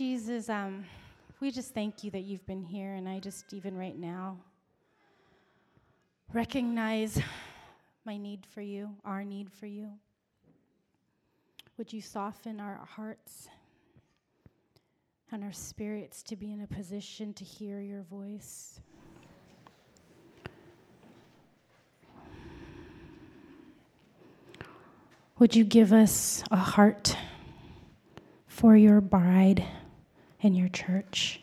Jesus, um, we just thank you that you've been here, and I just, even right now, recognize my need for you, our need for you. Would you soften our hearts and our spirits to be in a position to hear your voice? Would you give us a heart for your bride and your church?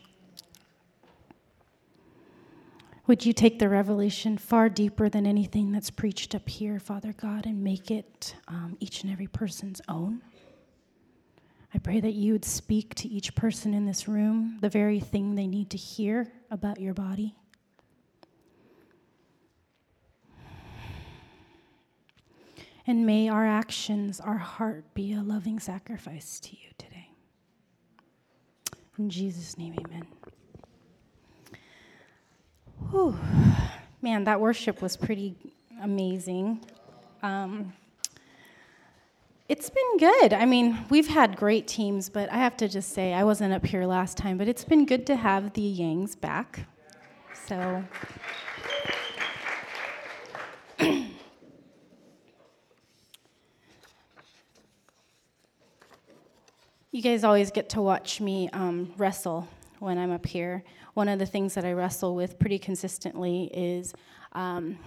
Would you take the revelation far deeper than anything that's preached up here, Father God, and make it um, each and every person's own? I pray that you would speak to each person in this room the very thing they need to hear about your body. And may our actions, our heart be a loving sacrifice to you today. In Jesus' name, amen. Whew. Man, that worship was pretty amazing. Um, it's been good. I mean, we've had great teams, but I have to just say, I wasn't up here last time, but it's been good to have the Yangs back. So. You guys always get to watch me um, wrestle when I'm up here. One of the things that I wrestle with pretty consistently is um,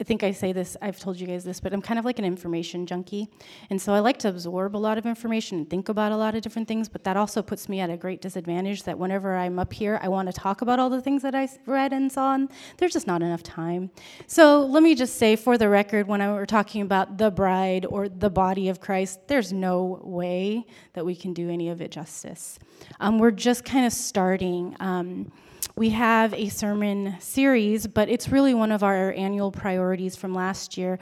I think I say this, I've told you guys this, but I'm kind of like an information junkie. And so I like to absorb a lot of information and think about a lot of different things, but that also puts me at a great disadvantage that whenever I'm up here, I want to talk about all the things that I read and saw, and there's just not enough time. So let me just say for the record, when I were talking about the bride or the body of Christ, there's no way that we can do any of it justice. Um, we're just kind of starting. Um, we have a sermon series, but it's really one of our annual priorities from last year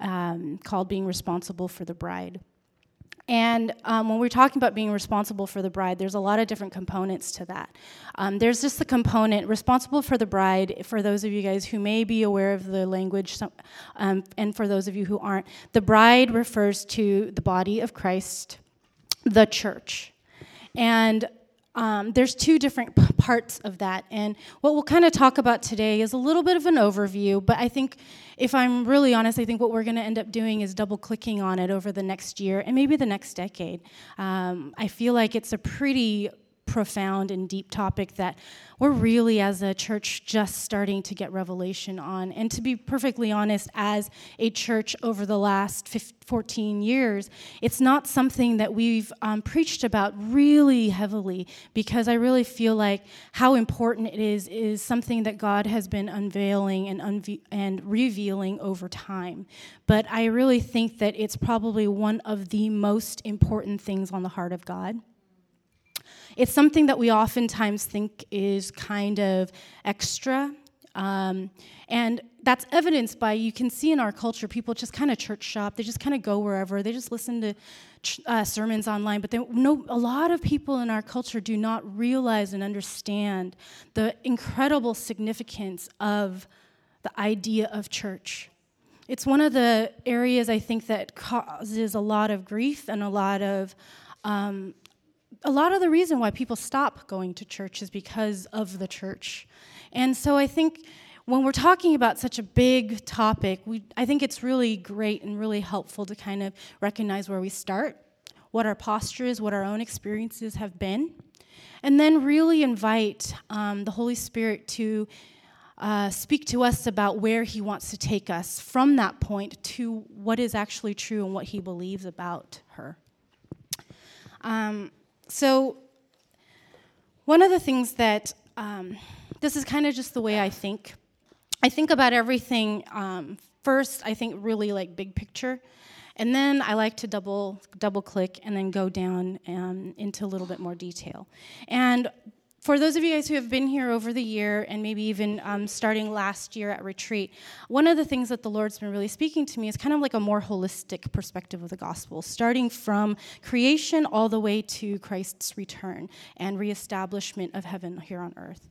um, called Being Responsible for the Bride. And um, when we're talking about being responsible for the bride, there's a lot of different components to that. Um, there's just the component responsible for the bride, for those of you guys who may be aware of the language, um, and for those of you who aren't. The bride refers to the body of Christ, the church. And um, there's two different parts of that. And what we'll kind of talk about today is a little bit of an overview, but I think, if I'm really honest, I think what we're going to end up doing is double clicking on it over the next year and maybe the next decade. Um, I feel like it's a pretty profound and deep topic that we're really, as a church, just starting to get revelation on. And to be perfectly honest, as a church over the last 15, 14 years, it's not something that we've um, preached about really heavily because I really feel like how important it is is something that God has been unveiling and, unve- and revealing over time. But I really think that it's probably one of the most important things on the heart of God. It's something that we oftentimes think is kind of extra. Um, and that's evidenced by you can see in our culture people just kind of church shop they just kind of go wherever they just listen to uh, sermons online but they, no, a lot of people in our culture do not realize and understand the incredible significance of the idea of church it's one of the areas i think that causes a lot of grief and a lot of um, a lot of the reason why people stop going to church is because of the church. And so I think when we're talking about such a big topic, we, I think it's really great and really helpful to kind of recognize where we start, what our posture is, what our own experiences have been, and then really invite um, the Holy Spirit to uh, speak to us about where He wants to take us from that point to what is actually true and what He believes about her. Um, so, one of the things that um, this is kind of just the way I think. I think about everything um, first. I think really like big picture, and then I like to double double click and then go down um, into a little bit more detail. And for those of you guys who have been here over the year and maybe even um, starting last year at retreat, one of the things that the Lord's been really speaking to me is kind of like a more holistic perspective of the gospel, starting from creation all the way to Christ's return and reestablishment of heaven here on earth.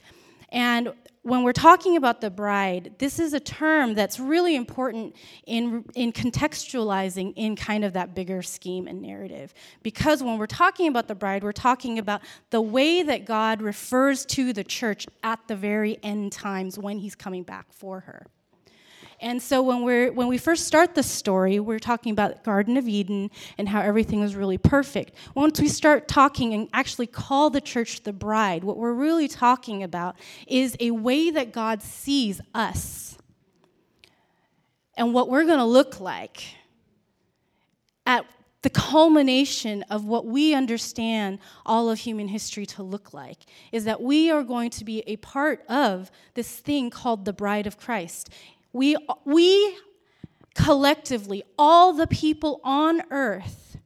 And when we're talking about the bride, this is a term that's really important in, in contextualizing in kind of that bigger scheme and narrative. Because when we're talking about the bride, we're talking about the way that God refers to the church at the very end times when he's coming back for her. And so when we're when we first start the story, we're talking about Garden of Eden and how everything was really perfect. Once we start talking and actually call the church the bride, what we're really talking about is a way that God sees us and what we're going to look like at the culmination of what we understand all of human history to look like is that we are going to be a part of this thing called the bride of Christ. We, we collectively, all the people on earth,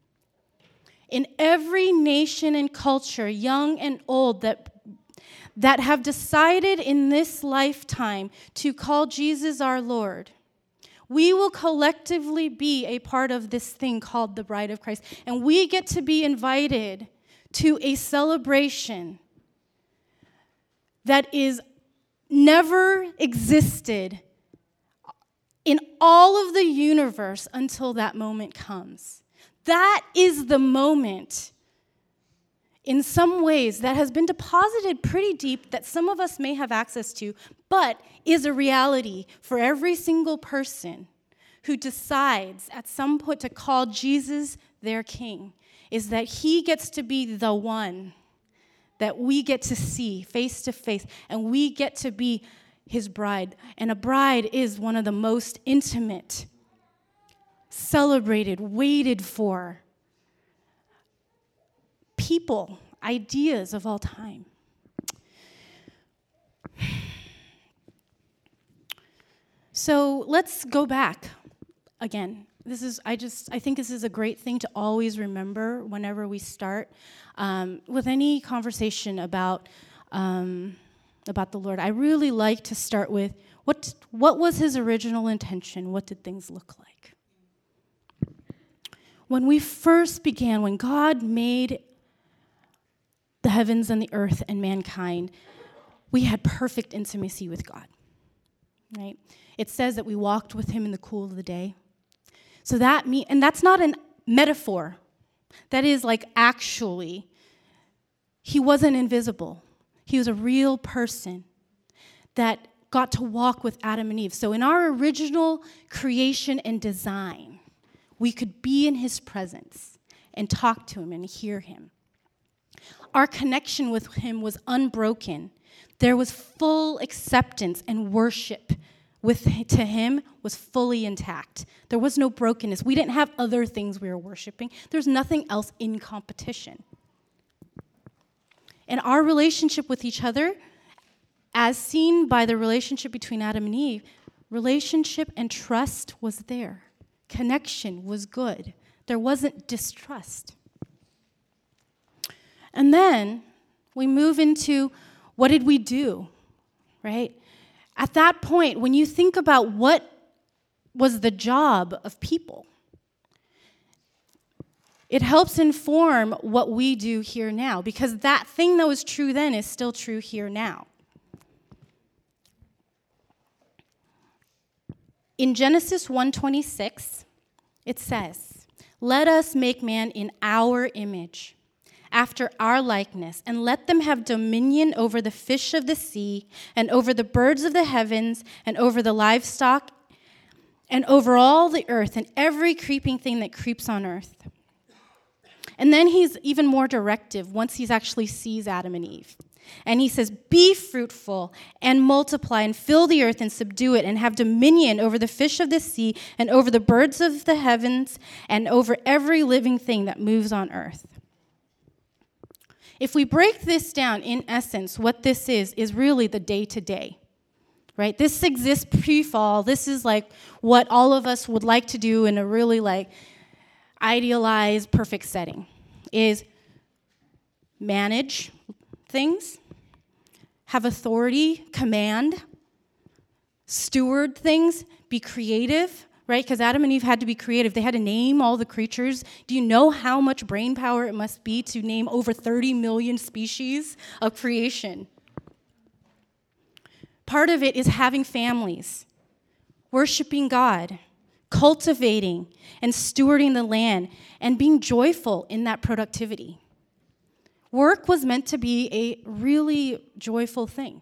in every nation and culture, young and old, that, that have decided in this lifetime to call Jesus our Lord, we will collectively be a part of this thing called the bride of Christ. And we get to be invited to a celebration that is never existed in all of the universe until that moment comes. That is the moment, in some ways, that has been deposited pretty deep that some of us may have access to, but is a reality for every single person who decides at some point to call Jesus their king, is that he gets to be the one that we get to see face to face, and we get to be his bride. And a bride is one of the most intimate, celebrated, waited for people, ideas of all time. So let's go back again. This is, I just, I think this is a great thing to always remember whenever we start um, with any conversation about. Um, about the Lord, I really like to start with what, what was his original intention? What did things look like? When we first began, when God made the heavens and the earth and mankind, we had perfect intimacy with God. Right? It says that we walked with him in the cool of the day. So that me and that's not a metaphor. That is like actually he wasn't invisible. He was a real person that got to walk with Adam and Eve. So, in our original creation and design, we could be in his presence and talk to him and hear him. Our connection with him was unbroken. There was full acceptance and worship with to him was fully intact. There was no brokenness. We didn't have other things we were worshiping. There's nothing else in competition. And our relationship with each other, as seen by the relationship between Adam and Eve, relationship and trust was there. Connection was good. There wasn't distrust. And then we move into what did we do, right? At that point, when you think about what was the job of people, it helps inform what we do here now because that thing that was true then is still true here now. In Genesis 1:26, it says, "Let us make man in our image, after our likeness, and let them have dominion over the fish of the sea, and over the birds of the heavens, and over the livestock, and over all the earth, and every creeping thing that creeps on earth." And then he's even more directive once he actually sees Adam and Eve. And he says, Be fruitful and multiply and fill the earth and subdue it and have dominion over the fish of the sea and over the birds of the heavens and over every living thing that moves on earth. If we break this down, in essence, what this is, is really the day to day. Right? This exists pre fall. This is like what all of us would like to do in a really like idealized perfect setting is manage things, have authority, command, steward things, be creative, right? Because Adam and Eve had to be creative. They had to name all the creatures. Do you know how much brain power it must be to name over 30 million species of creation? Part of it is having families, worshiping God, cultivating and stewarding the land, and being joyful in that productivity. Work was meant to be a really joyful thing.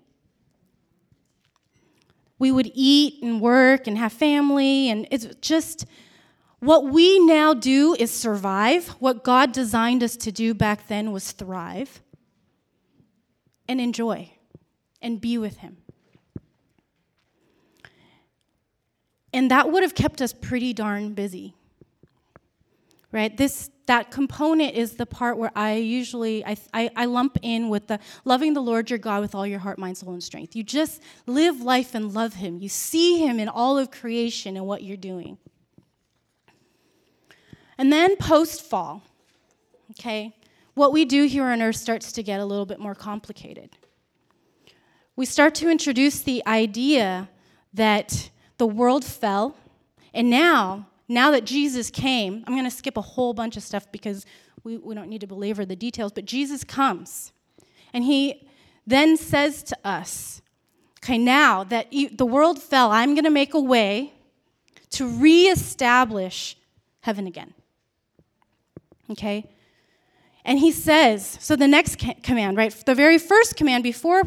We would eat and work and have family, and it's just what we now do is survive. What God designed us to do back then was thrive and enjoy and be with Him. And that would have kept us pretty darn busy. Right? This that component is the part where I usually I, I, I, lump in with the loving the Lord your God with all your heart, mind, soul, and strength. You just live life and love Him. You see Him in all of creation and what you're doing. And then post fall, okay, what we do here on earth starts to get a little bit more complicated. We start to introduce the idea that the world fell, and now now that Jesus came, I'm going to skip a whole bunch of stuff because we, we don't need to belabor the details, but Jesus comes. And he then says to us, okay, now that the world fell, I'm going to make a way to reestablish heaven again. Okay? And he says, so the next command, right? The very first command before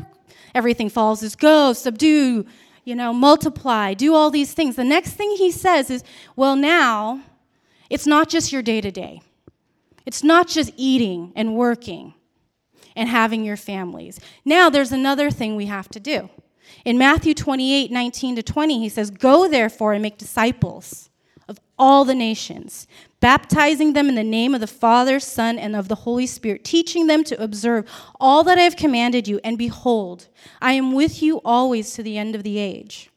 everything falls is go, subdue, you know, multiply, do all these things. The next thing he says is, well, now it's not just your day to day, it's not just eating and working and having your families. Now there's another thing we have to do. In Matthew 28 19 to 20, he says, Go therefore and make disciples of all the nations, baptizing them in the name of the Father, Son, and of the Holy Spirit, teaching them to observe all that I have commanded you. And behold, I am with you always to the end of the age.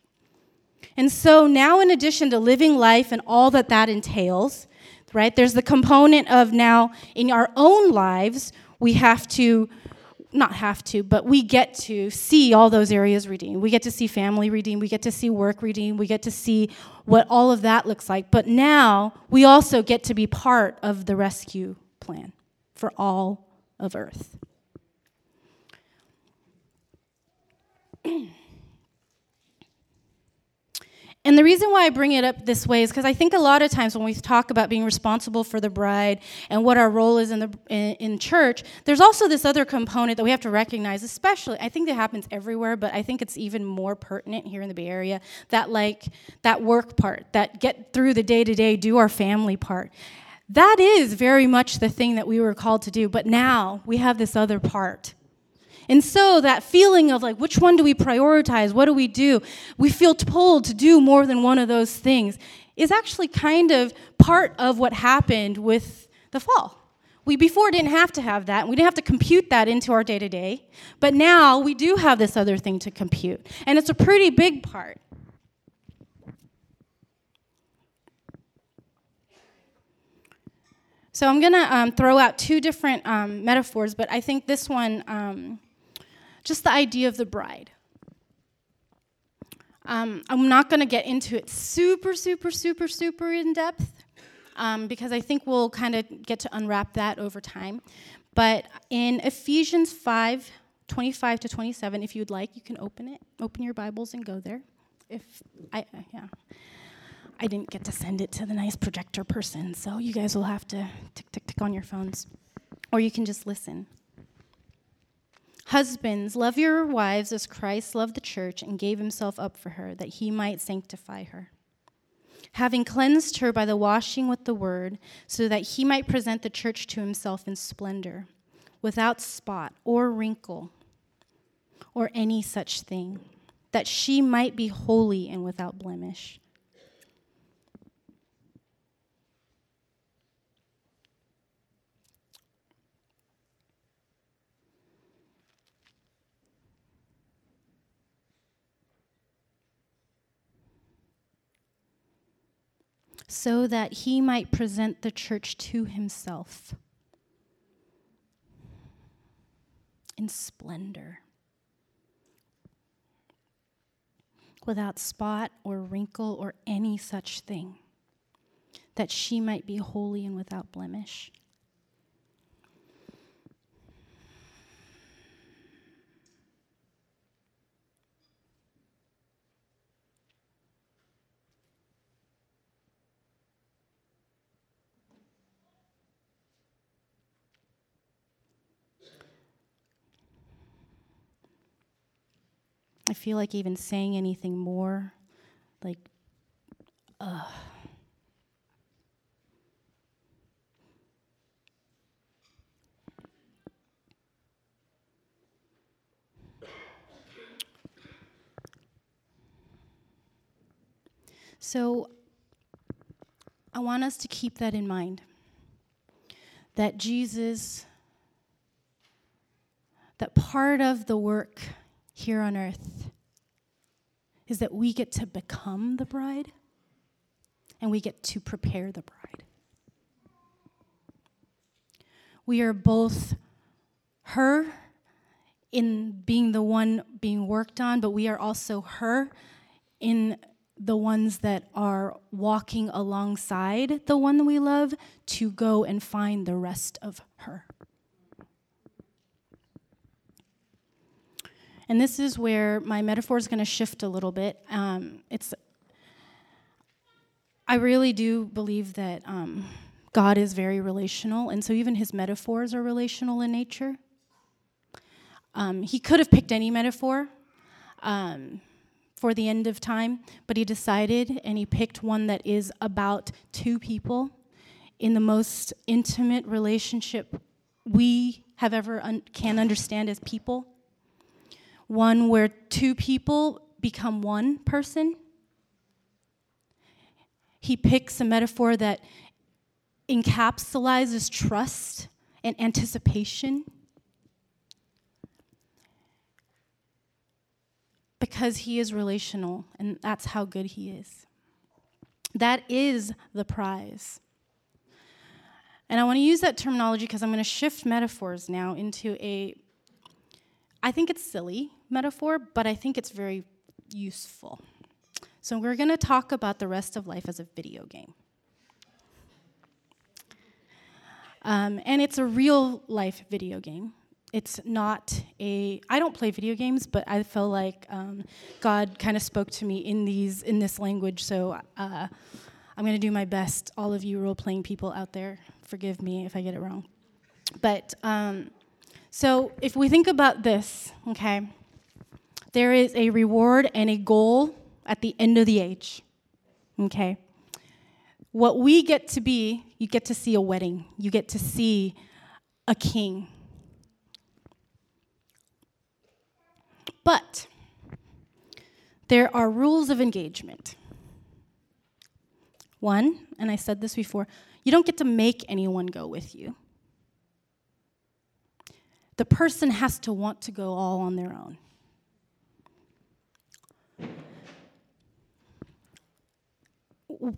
And so now, in addition to living life and all that that entails, right, there's the component of now in our own lives, we have to not have to, but we get to see all those areas redeemed. We get to see family redeemed. We get to see work redeemed. We get to see what all of that looks like. But now we also get to be part of the rescue plan for all of Earth. And the reason why I bring it up this way is because I think a lot of times when we talk about being responsible for the bride and what our role is in the in, in, church, there's also this other component that we have to recognize. Especially, I think that happens everywhere, but I think it's even more pertinent here in the Bay Area. That like that work part, that get through the day to day, do our family part. That is very much the thing that we were called to do. But now we have this other part and so that feeling of like, which one do we prioritize? What do we do? We feel pulled to do more than one of those things is actually kind of part of what happened with the fall. We before didn't have to have that. We didn't have to compute that into our day to day. But now we do have this other thing to compute. And it's a pretty big part. So I'm going to um, throw out two different um, metaphors, but I think this one um, just the idea of the bride. Um, I'm not going to get into it super, super, super, super in depth um, because I think we'll kind of get to unwrap that over time. But in Ephesians 5 25 to 27, if you'd like, you can open it, open your Bibles and go there. If I, uh, yeah. I didn't get to send it to the nice projector person, so you guys will have to tick, tick, tick on your phones. Or you can just listen. Husbands, love your wives as Christ loved the church and gave himself up for her, that he might sanctify her. Having cleansed her by the washing with the word, so that he might present the church to himself in splendor, without spot or wrinkle or any such thing, that she might be holy and without blemish. So that he might present the church to himself in splendor, without spot or wrinkle or any such thing, that she might be holy and without blemish. Feel like even saying anything more, like. So I want us to keep that in mind that Jesus, that part of the work here on earth is that we get to become the bride and we get to prepare the bride. We are both her in being the one being worked on, but we are also her in the ones that are walking alongside the one we love to go and find the rest of her. And this is where my metaphor is going to shift a little bit. Um, it's, I really do believe that um, God is very relational, and so even his metaphors are relational in nature. Um, he could have picked any metaphor. Um, for the end of time, but he decided and he picked one that is about two people in the most intimate relationship we have ever un- can understand as people. One where two people become one person. He picks a metaphor that encapsulates trust and anticipation because he is relational, and that's how good he is. That is the prize. And I want to use that terminology because I'm going to shift metaphors now into a, I think it's silly metaphor, but I think it's very useful. So we're going to talk about the rest of life as a video game. Um, and it's a real life video game it's not a i don't play video games but i feel like um, god kind of spoke to me in these in this language so uh, i'm going to do my best all of you role-playing people out there forgive me if i get it wrong but um, so if we think about this okay there is a reward and a goal at the end of the age okay what we get to be you get to see a wedding you get to see a king But there are rules of engagement. One, and I said this before, you don't get to make anyone go with you. The person has to want to go all on their own.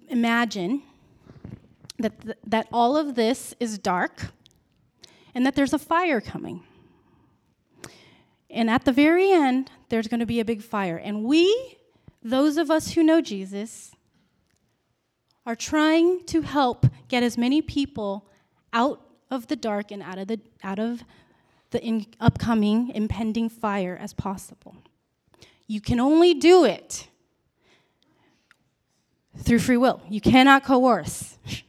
Imagine that, th- that all of this is dark and that there's a fire coming. And at the very end, there's going to be a big fire. And we, those of us who know Jesus, are trying to help get as many people out of the dark and out of the, out of the in, upcoming impending fire as possible. You can only do it through free will. You cannot coerce.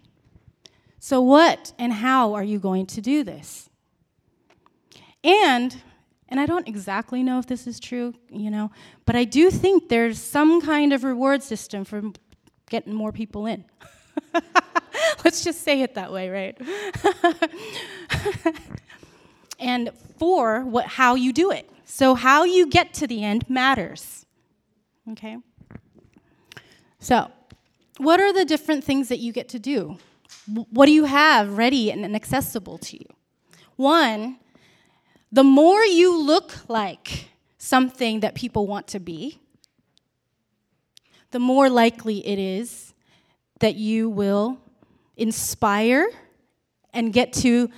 So, what and how are you going to do this? And and I don't exactly know if this is true, you know, but I do think there's some kind of reward system for getting more people in. Let's just say it that way, right? and for what how you do it. So how you get to the end matters. Okay? So, what are the different things that you get to do? What do you have ready and accessible to you? One the more you look like something that people want to be, the more likely it is that you will inspire and get to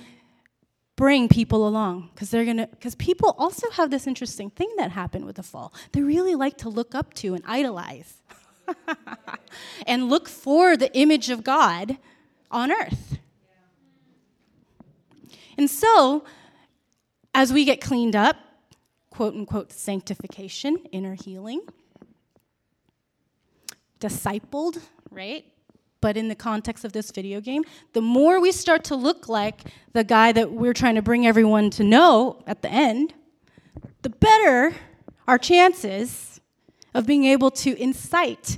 bring people along because they're gonna because people also have this interesting thing that happened with the fall they really like to look up to and idolize and look for the image of god on earth and so as we get cleaned up, quote unquote, sanctification, inner healing, discipled, right? But in the context of this video game, the more we start to look like the guy that we're trying to bring everyone to know at the end, the better our chances of being able to incite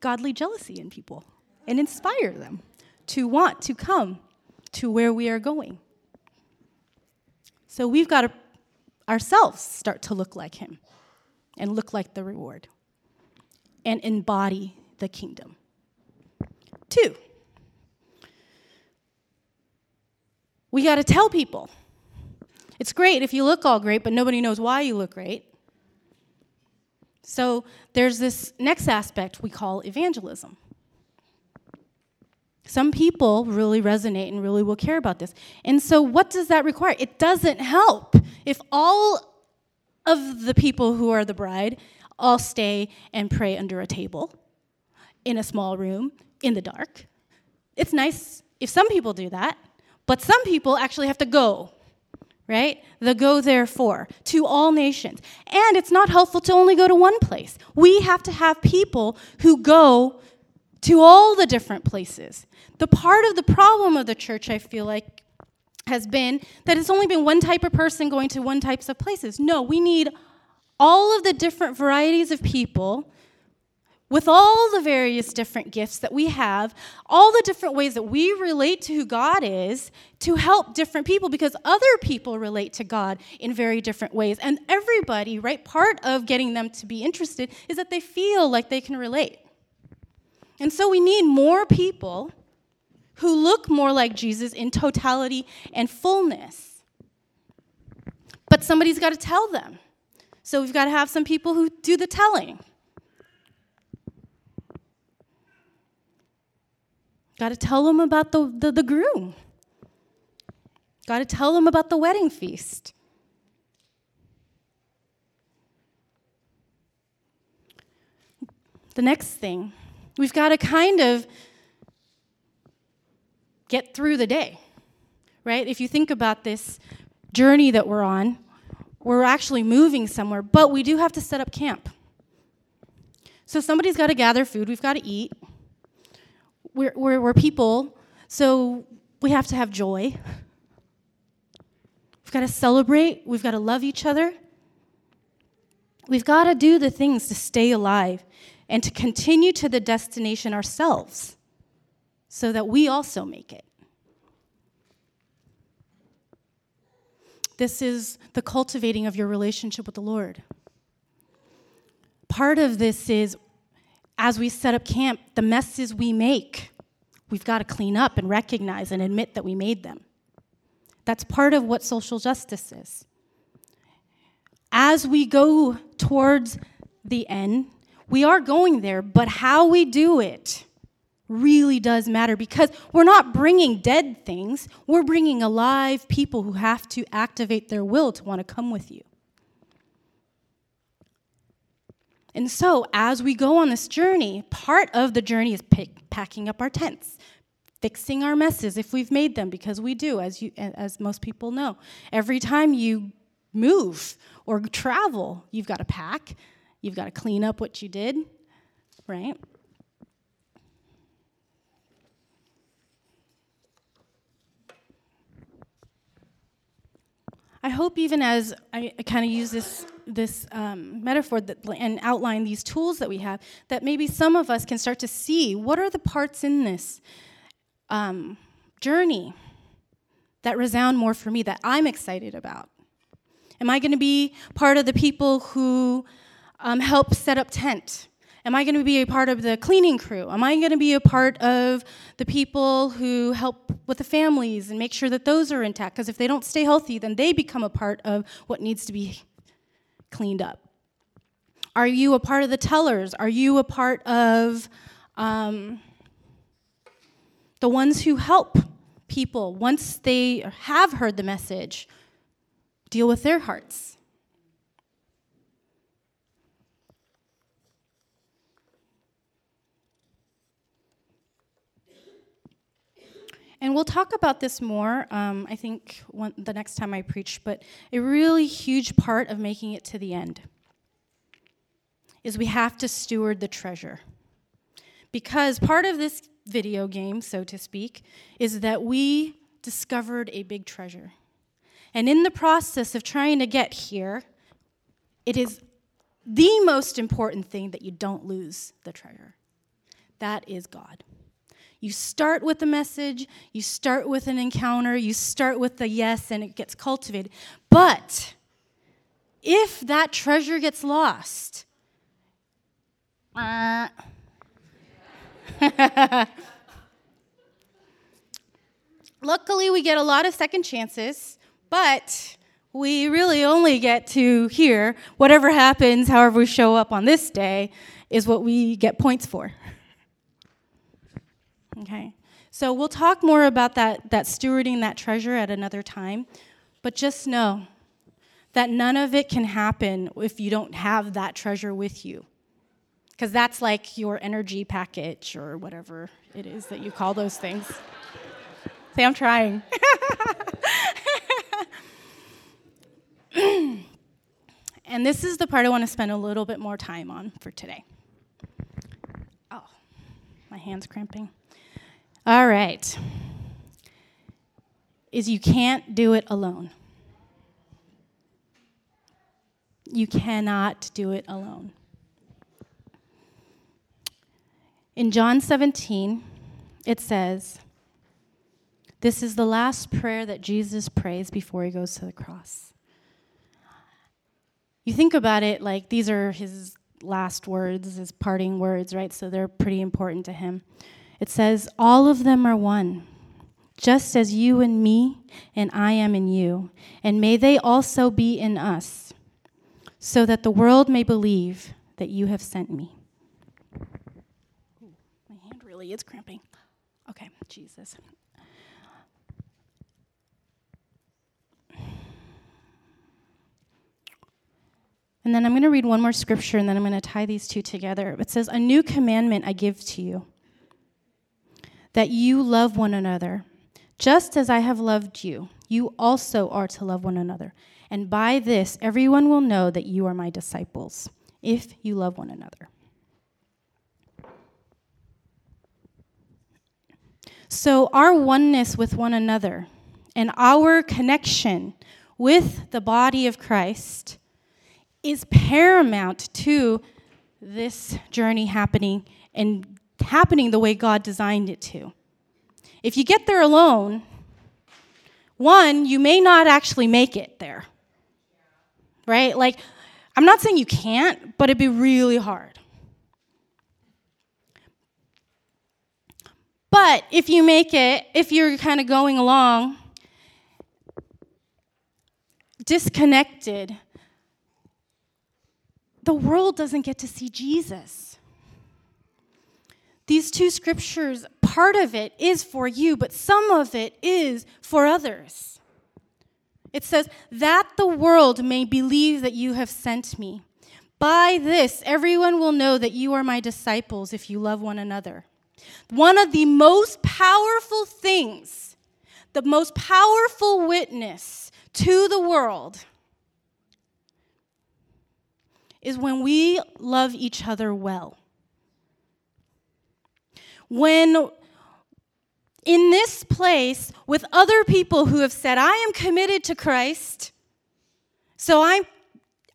godly jealousy in people and inspire them to want to come to where we are going. So we've got to ourselves start to look like him and look like the reward and embody the kingdom. Two, we got to tell people. It's great if you look all great, but nobody knows why you look great. So there's this next aspect we call evangelism. Some people really resonate and really will care about this. And so, what does that require? It doesn't help if all of the people who are the bride all stay and pray under a table in a small room in the dark. It's nice if some people do that, but some people actually have to go, right? The go therefore to all nations. And it's not helpful to only go to one place. We have to have people who go to all the different places. The part of the problem of the church, I feel like, has been that it's only been one type of person going to one types of places. No, we need all of the different varieties of people with all the various different gifts that we have, all the different ways that we relate to who God is to help different people because other people relate to God in very different ways. And everybody, right, part of getting them to be interested is that they feel like they can relate. And so we need more people who look more like Jesus in totality and fullness. But somebody's got to tell them. So we've got to have some people who do the telling. Got to tell them about the, the, the groom. Got to tell them about the wedding feast. The next thing, we've got to kind of get through the day, right? If you think about this journey that we're on, we're actually moving somewhere, but we do have to set up camp. So somebody's got to gather food, we've got to eat. We're, we're, we're people, so we have to have joy. We've got to celebrate, we've got to love each other. We've got to do the things to stay alive and to continue to the destination ourselves so that we also make it. This is the cultivating of your relationship with the Lord. Part of this is as we set up camp, the messes we make, we've got to clean up and recognize and admit that we made them. That's part of what social justice is. As we go towards the end, we are going there, but how we do it really does matter because we're not bringing dead things, we're bringing alive people who have to activate their will to want to come with you. And so, as we go on this journey, part of the journey is pick, packing up our tents, fixing our messes if we've made them, because we do, as, you, as most people know. Every time you move or travel, you've got to pack, you've got to clean up what you did, right? I hope even as I, I kind of use this this um, metaphor that, and outline these tools that we have, that maybe some of us can start to see what are the parts in this um, journey that resound more for me, that I'm excited about. Am I going to be part of the people who um, help set up tent? Am I going to be a part of the cleaning crew? Am I going to be a part of the people who help with the families and make sure that those are intact? Because if they don't stay healthy, then they become a part of what needs to be cleaned up. Are you a part of the tellers? Are you a part of um, the ones who help people once they have heard the message deal with their hearts? And we'll talk about this more, um, I think, the next time I preach, but a really huge part of making it to the end is we have to steward the treasure. Because part of this video game, so to speak, is that we discovered a big treasure. And in the process of trying to get here, it is the most important thing that you don't lose the treasure. That is God. You start with a message, you start with an encounter, you start with the yes, and it gets cultivated. But if that treasure gets lost, uh, luckily we get a lot of second chances, but we really only get to hear whatever happens, however we show up on this day, is what we get points for. Okay? So we'll talk more about that, that stewarding that treasure at another time. But just know that none of it can happen if you don't have that treasure with you. Because that's like your energy package or whatever it is that you call those things. Say, I'm trying. and this is the part I want to spend a little bit more time on for today. Oh, my hand's cramping. All right. Is you can't do it alone. You cannot do it alone. In John 17, it says, This is the last prayer that Jesus prays before he goes to the cross. You think about it like these are his last words, his parting words, right? So they're pretty important to him. It says, All of them are one, just as you and me and I am in you, and may they also be in us, so that the world may believe that you have sent me. my hand really is cramping. Okay, Jesus. And then I'm going to read one more scripture and then I'm going to tie these two together. It says, A new commandment I give to you that you love one another. Just as I have loved you, you also are to love one another. And by this, everyone will know that you are my disciples, if you love one another. So, our oneness with one another and our connection with the body of Christ is paramount to this journey happening and happening the way God designed it to. If you get there alone, one, you may not actually make it there. Right? Like, I'm not saying you can't, but it'd be really hard. But if you make it, if you're kind of going along disconnected, the world doesn't get to see Jesus. These two scriptures, part of it is for you, but some of it is for others. It says, that the world may believe that you have sent me. By this, everyone will know that you are my disciples if you love one another. One of the most powerful things, the most powerful witness to the world, is when we love each other well when in this place with other people who have said, I am committed to Christ, so I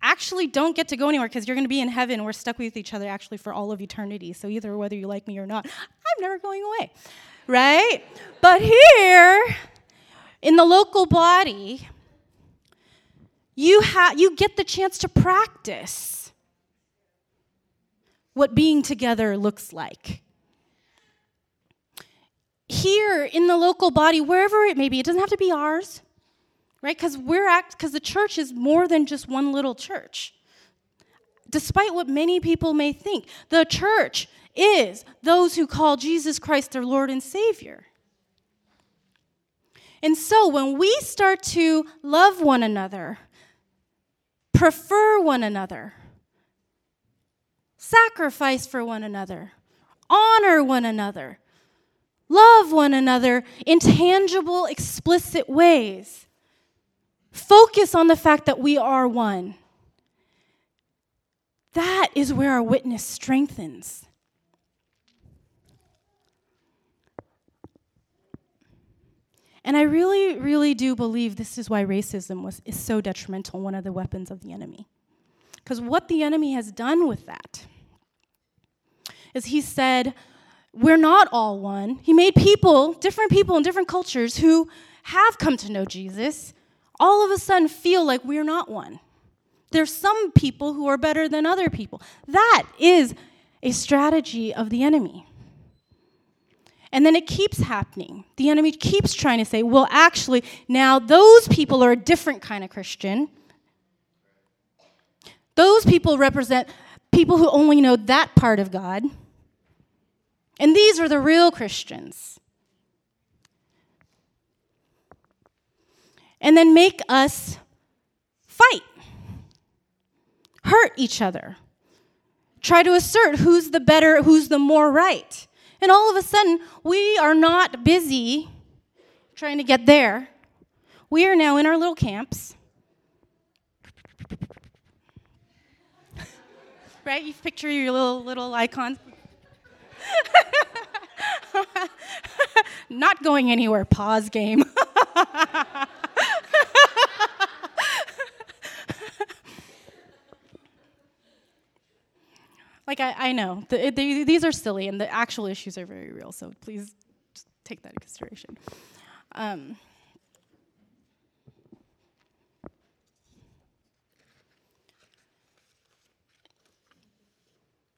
actually don't get to go anywhere because you're going to be in heaven. We're stuck with each other actually for all of eternity. So either whether you like me or not, I'm never going away, right? But here, in the local body, you, ha- you get the chance to practice what being together looks like here in the local body, wherever it may be, it doesn't have to be ours, right? Because we're act because the church is more than just one little church. Despite what many people may think, the church is those who call Jesus Christ their Lord and Savior. And so when we start to love one another, prefer one another, sacrifice for one another, honor one another, Love one another in tangible, explicit ways. Focus on the fact that we are one. That is where our witness strengthens. And I really, really do believe this is why racism was, is so detrimental, one of the weapons of the enemy. Because what the enemy has done with that is he said, we're not all one. He made people, different people in different cultures who have come to know Jesus, all of a sudden feel like we're not one. There's some people who are better than other people. That is a strategy of the enemy. And then it keeps happening. The enemy keeps trying to say, well, actually, now those people are a different kind of Christian. Those people represent people who only know that part of God. And these are the real Christians. And then make us fight, hurt each other, try to assert who's the better, who's the more right. And all of a sudden, we are not busy trying to get there. We are now in our little camps. right? You picture your little little icons. Not going anywhere. Pause game. Like, I, I know, the, the, these are silly, and the actual issues are very real, so please take that into consideration. Um,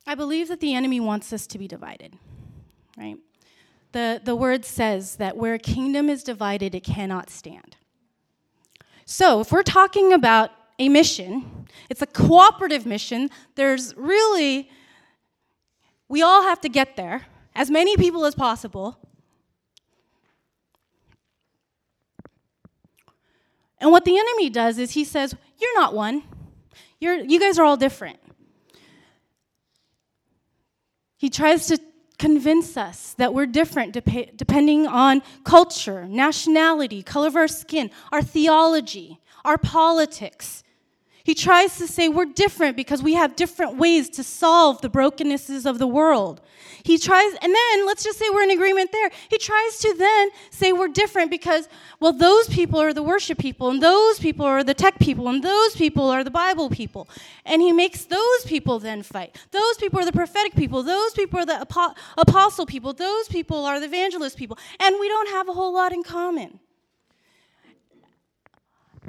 I believe that the enemy wants us to be divided, right? The, the word says that where a kingdom is divided, it cannot stand. So, if we're talking about a mission, it's a cooperative mission, there's really we all have to get there, as many people as possible. And what the enemy does is he says, You're not one. You're, you guys are all different. He tries to convince us that we're different dep- depending on culture, nationality, color of our skin, our theology, our politics. He tries to say we're different because we have different ways to solve the brokennesses of the world. He tries, and then let's just say we're in agreement there. He tries to then say we're different because, well, those people are the worship people, and those people are the tech people, and those people are the Bible people. And he makes those people then fight. Those people are the prophetic people, those people are the apostle people, those people are the evangelist people, and we don't have a whole lot in common.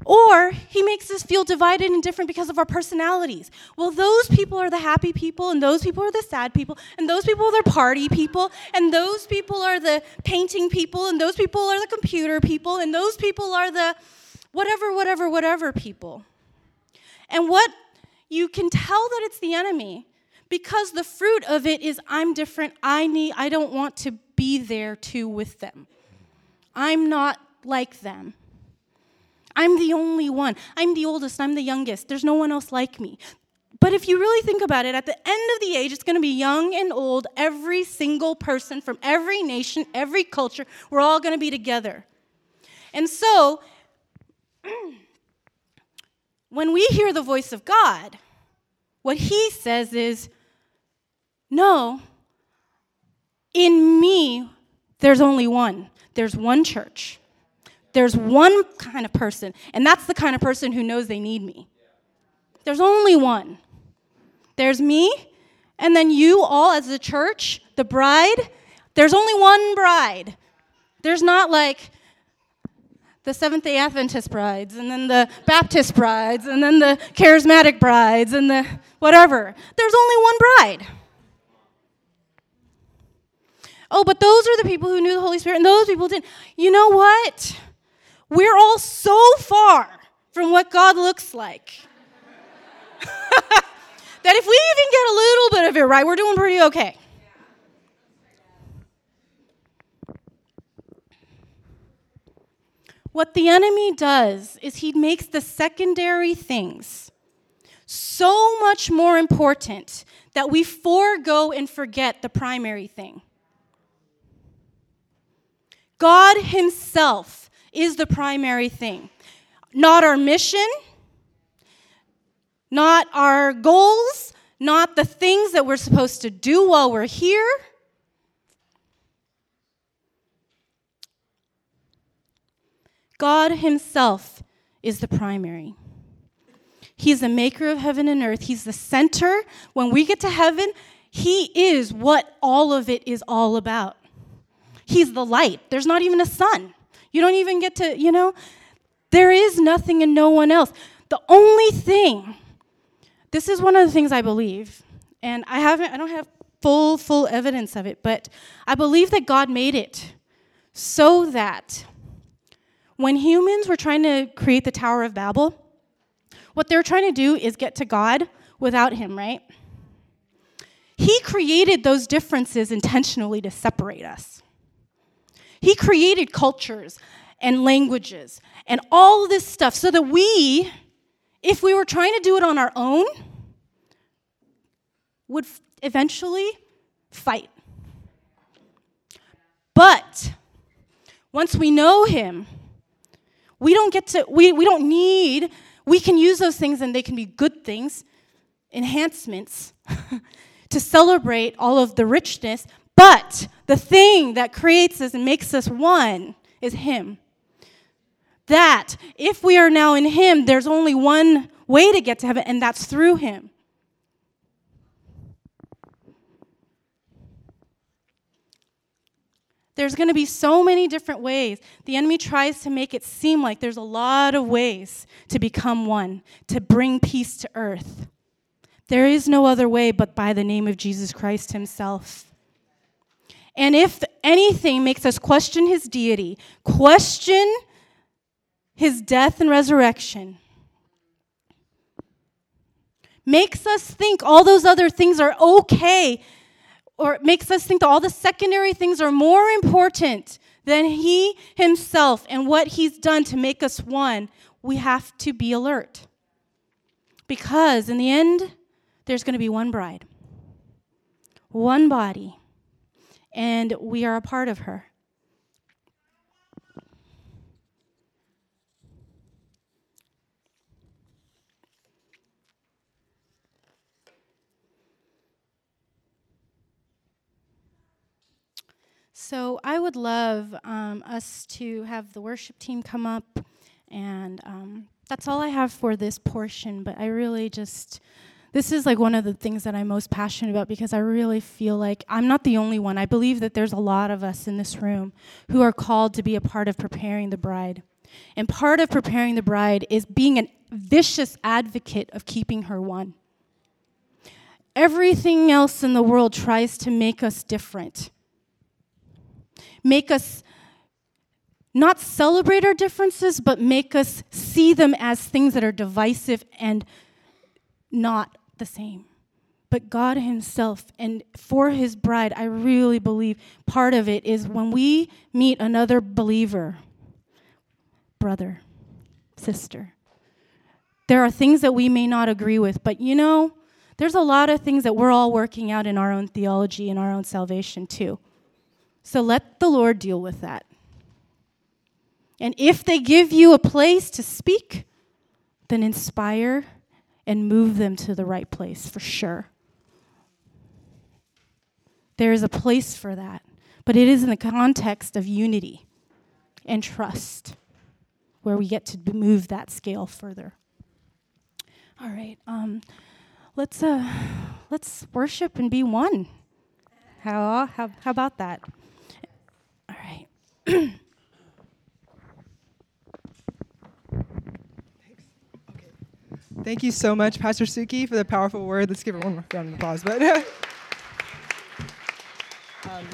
Or he makes us feel divided and different because of our personalities. Well, those people are the happy people, and those people are the sad people, and those people are the party people, and those people are the painting people, and those people are the computer people, and those people are the whatever, whatever, whatever people. And what you can tell that it's the enemy because the fruit of it is I'm different, I need I don't want to be there too with them. I'm not like them. I'm the only one. I'm the oldest. I'm the youngest. There's no one else like me. But if you really think about it, at the end of the age, it's going to be young and old, every single person from every nation, every culture, we're all going to be together. And so, when we hear the voice of God, what he says is, No, in me, there's only one. There's one church. There's one kind of person, and that's the kind of person who knows they need me. There's only one. There's me, and then you all as the church, the bride. There's only one bride. There's not like the Seventh day Adventist brides, and then the Baptist brides, and then the charismatic brides, and the whatever. There's only one bride. Oh, but those are the people who knew the Holy Spirit, and those people didn't. You know what? We're all so far from what God looks like that if we even get a little bit of it right, we're doing pretty okay. What the enemy does is he makes the secondary things so much more important that we forego and forget the primary thing. God Himself is the primary thing. Not our mission, not our goals, not the things that we're supposed to do while we're here. God Himself is the primary. He's the maker of heaven and earth. He's the center. When we get to heaven, He is what all of it is all about. He's the light. There's not even a sun. You don't even get to, you know, there is nothing and no one else. The only thing, this is one of the things I believe, and I haven't, I don't have full, full evidence of it, but I believe that God made it so that when humans were trying to create the Tower of Babel, what they're trying to do is get to God without Him, right? He created those differences intentionally to separate us. He created cultures and languages and all this stuff so that we, if we were trying to do it on our own, would eventually fight. But once we know Him, we don't get to, we, we don't need, we can use those things and they can be good things, enhancements, to celebrate all of the richness. But the thing that creates us and makes us one is Him. That if we are now in Him, there's only one way to get to heaven, and that's through Him. There's going to be so many different ways. The enemy tries to make it seem like there's a lot of ways to become one, to bring peace to earth. There is no other way but by the name of Jesus Christ Himself. And if anything makes us question His deity, question His death and resurrection, makes us think all those other things are okay or makes us think that all the secondary things are more important than He Himself and what He's done to make us one, we have to be alert. Because in the end, there's going to be one bride, one body, and we are a part of her. So I would love um, us to have the worship team come up, and um, that's all I have for this portion. But I really just, this is like one of the things that I'm most passionate about because I really feel like I'm not the only one. I believe that there's a lot of us in this room who are called to be a part of preparing the bride. And part of preparing the bride is being a vicious advocate of keeping her one. Everything else in the world tries to make us different make us not celebrate our differences, but make us see them as things that are divisive and not the same. But God Himself, and for His bride, I really believe part of it is when we meet another believer, brother, sister, there are things that we may not agree with, but you know, there's a lot of things that we're all working out in our own theology and our own salvation too. So let the Lord deal with that. And if they give you a place to speak, then inspire and move them to the right place for sure. There is a place for that, but it is in the context of unity and trust where we get to move that scale further. All right, um, let's uh, let's worship and be one. How how how about that? Thank you so much, Pastor Suki, for the powerful word. Let's give her one more round of applause. But um,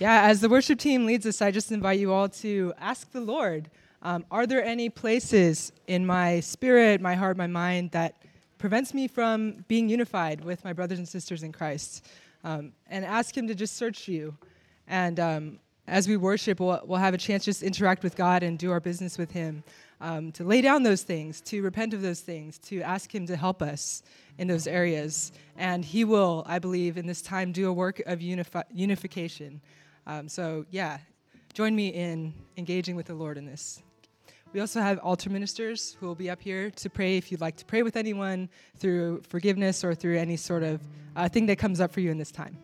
yeah, as the worship team leads us, I just invite you all to ask the Lord um, Are there any places in my spirit, my heart, my mind that prevents me from being unified with my brothers and sisters in Christ? Um, and ask Him to just search you. And um, as we worship, we'll, we'll have a chance just interact with God and do our business with Him, um, to lay down those things, to repent of those things, to ask Him to help us in those areas. And He will, I believe, in this time do a work of unifi- unification. Um, so, yeah, join me in engaging with the Lord in this. We also have altar ministers who will be up here to pray if you'd like to pray with anyone through forgiveness or through any sort of uh, thing that comes up for you in this time.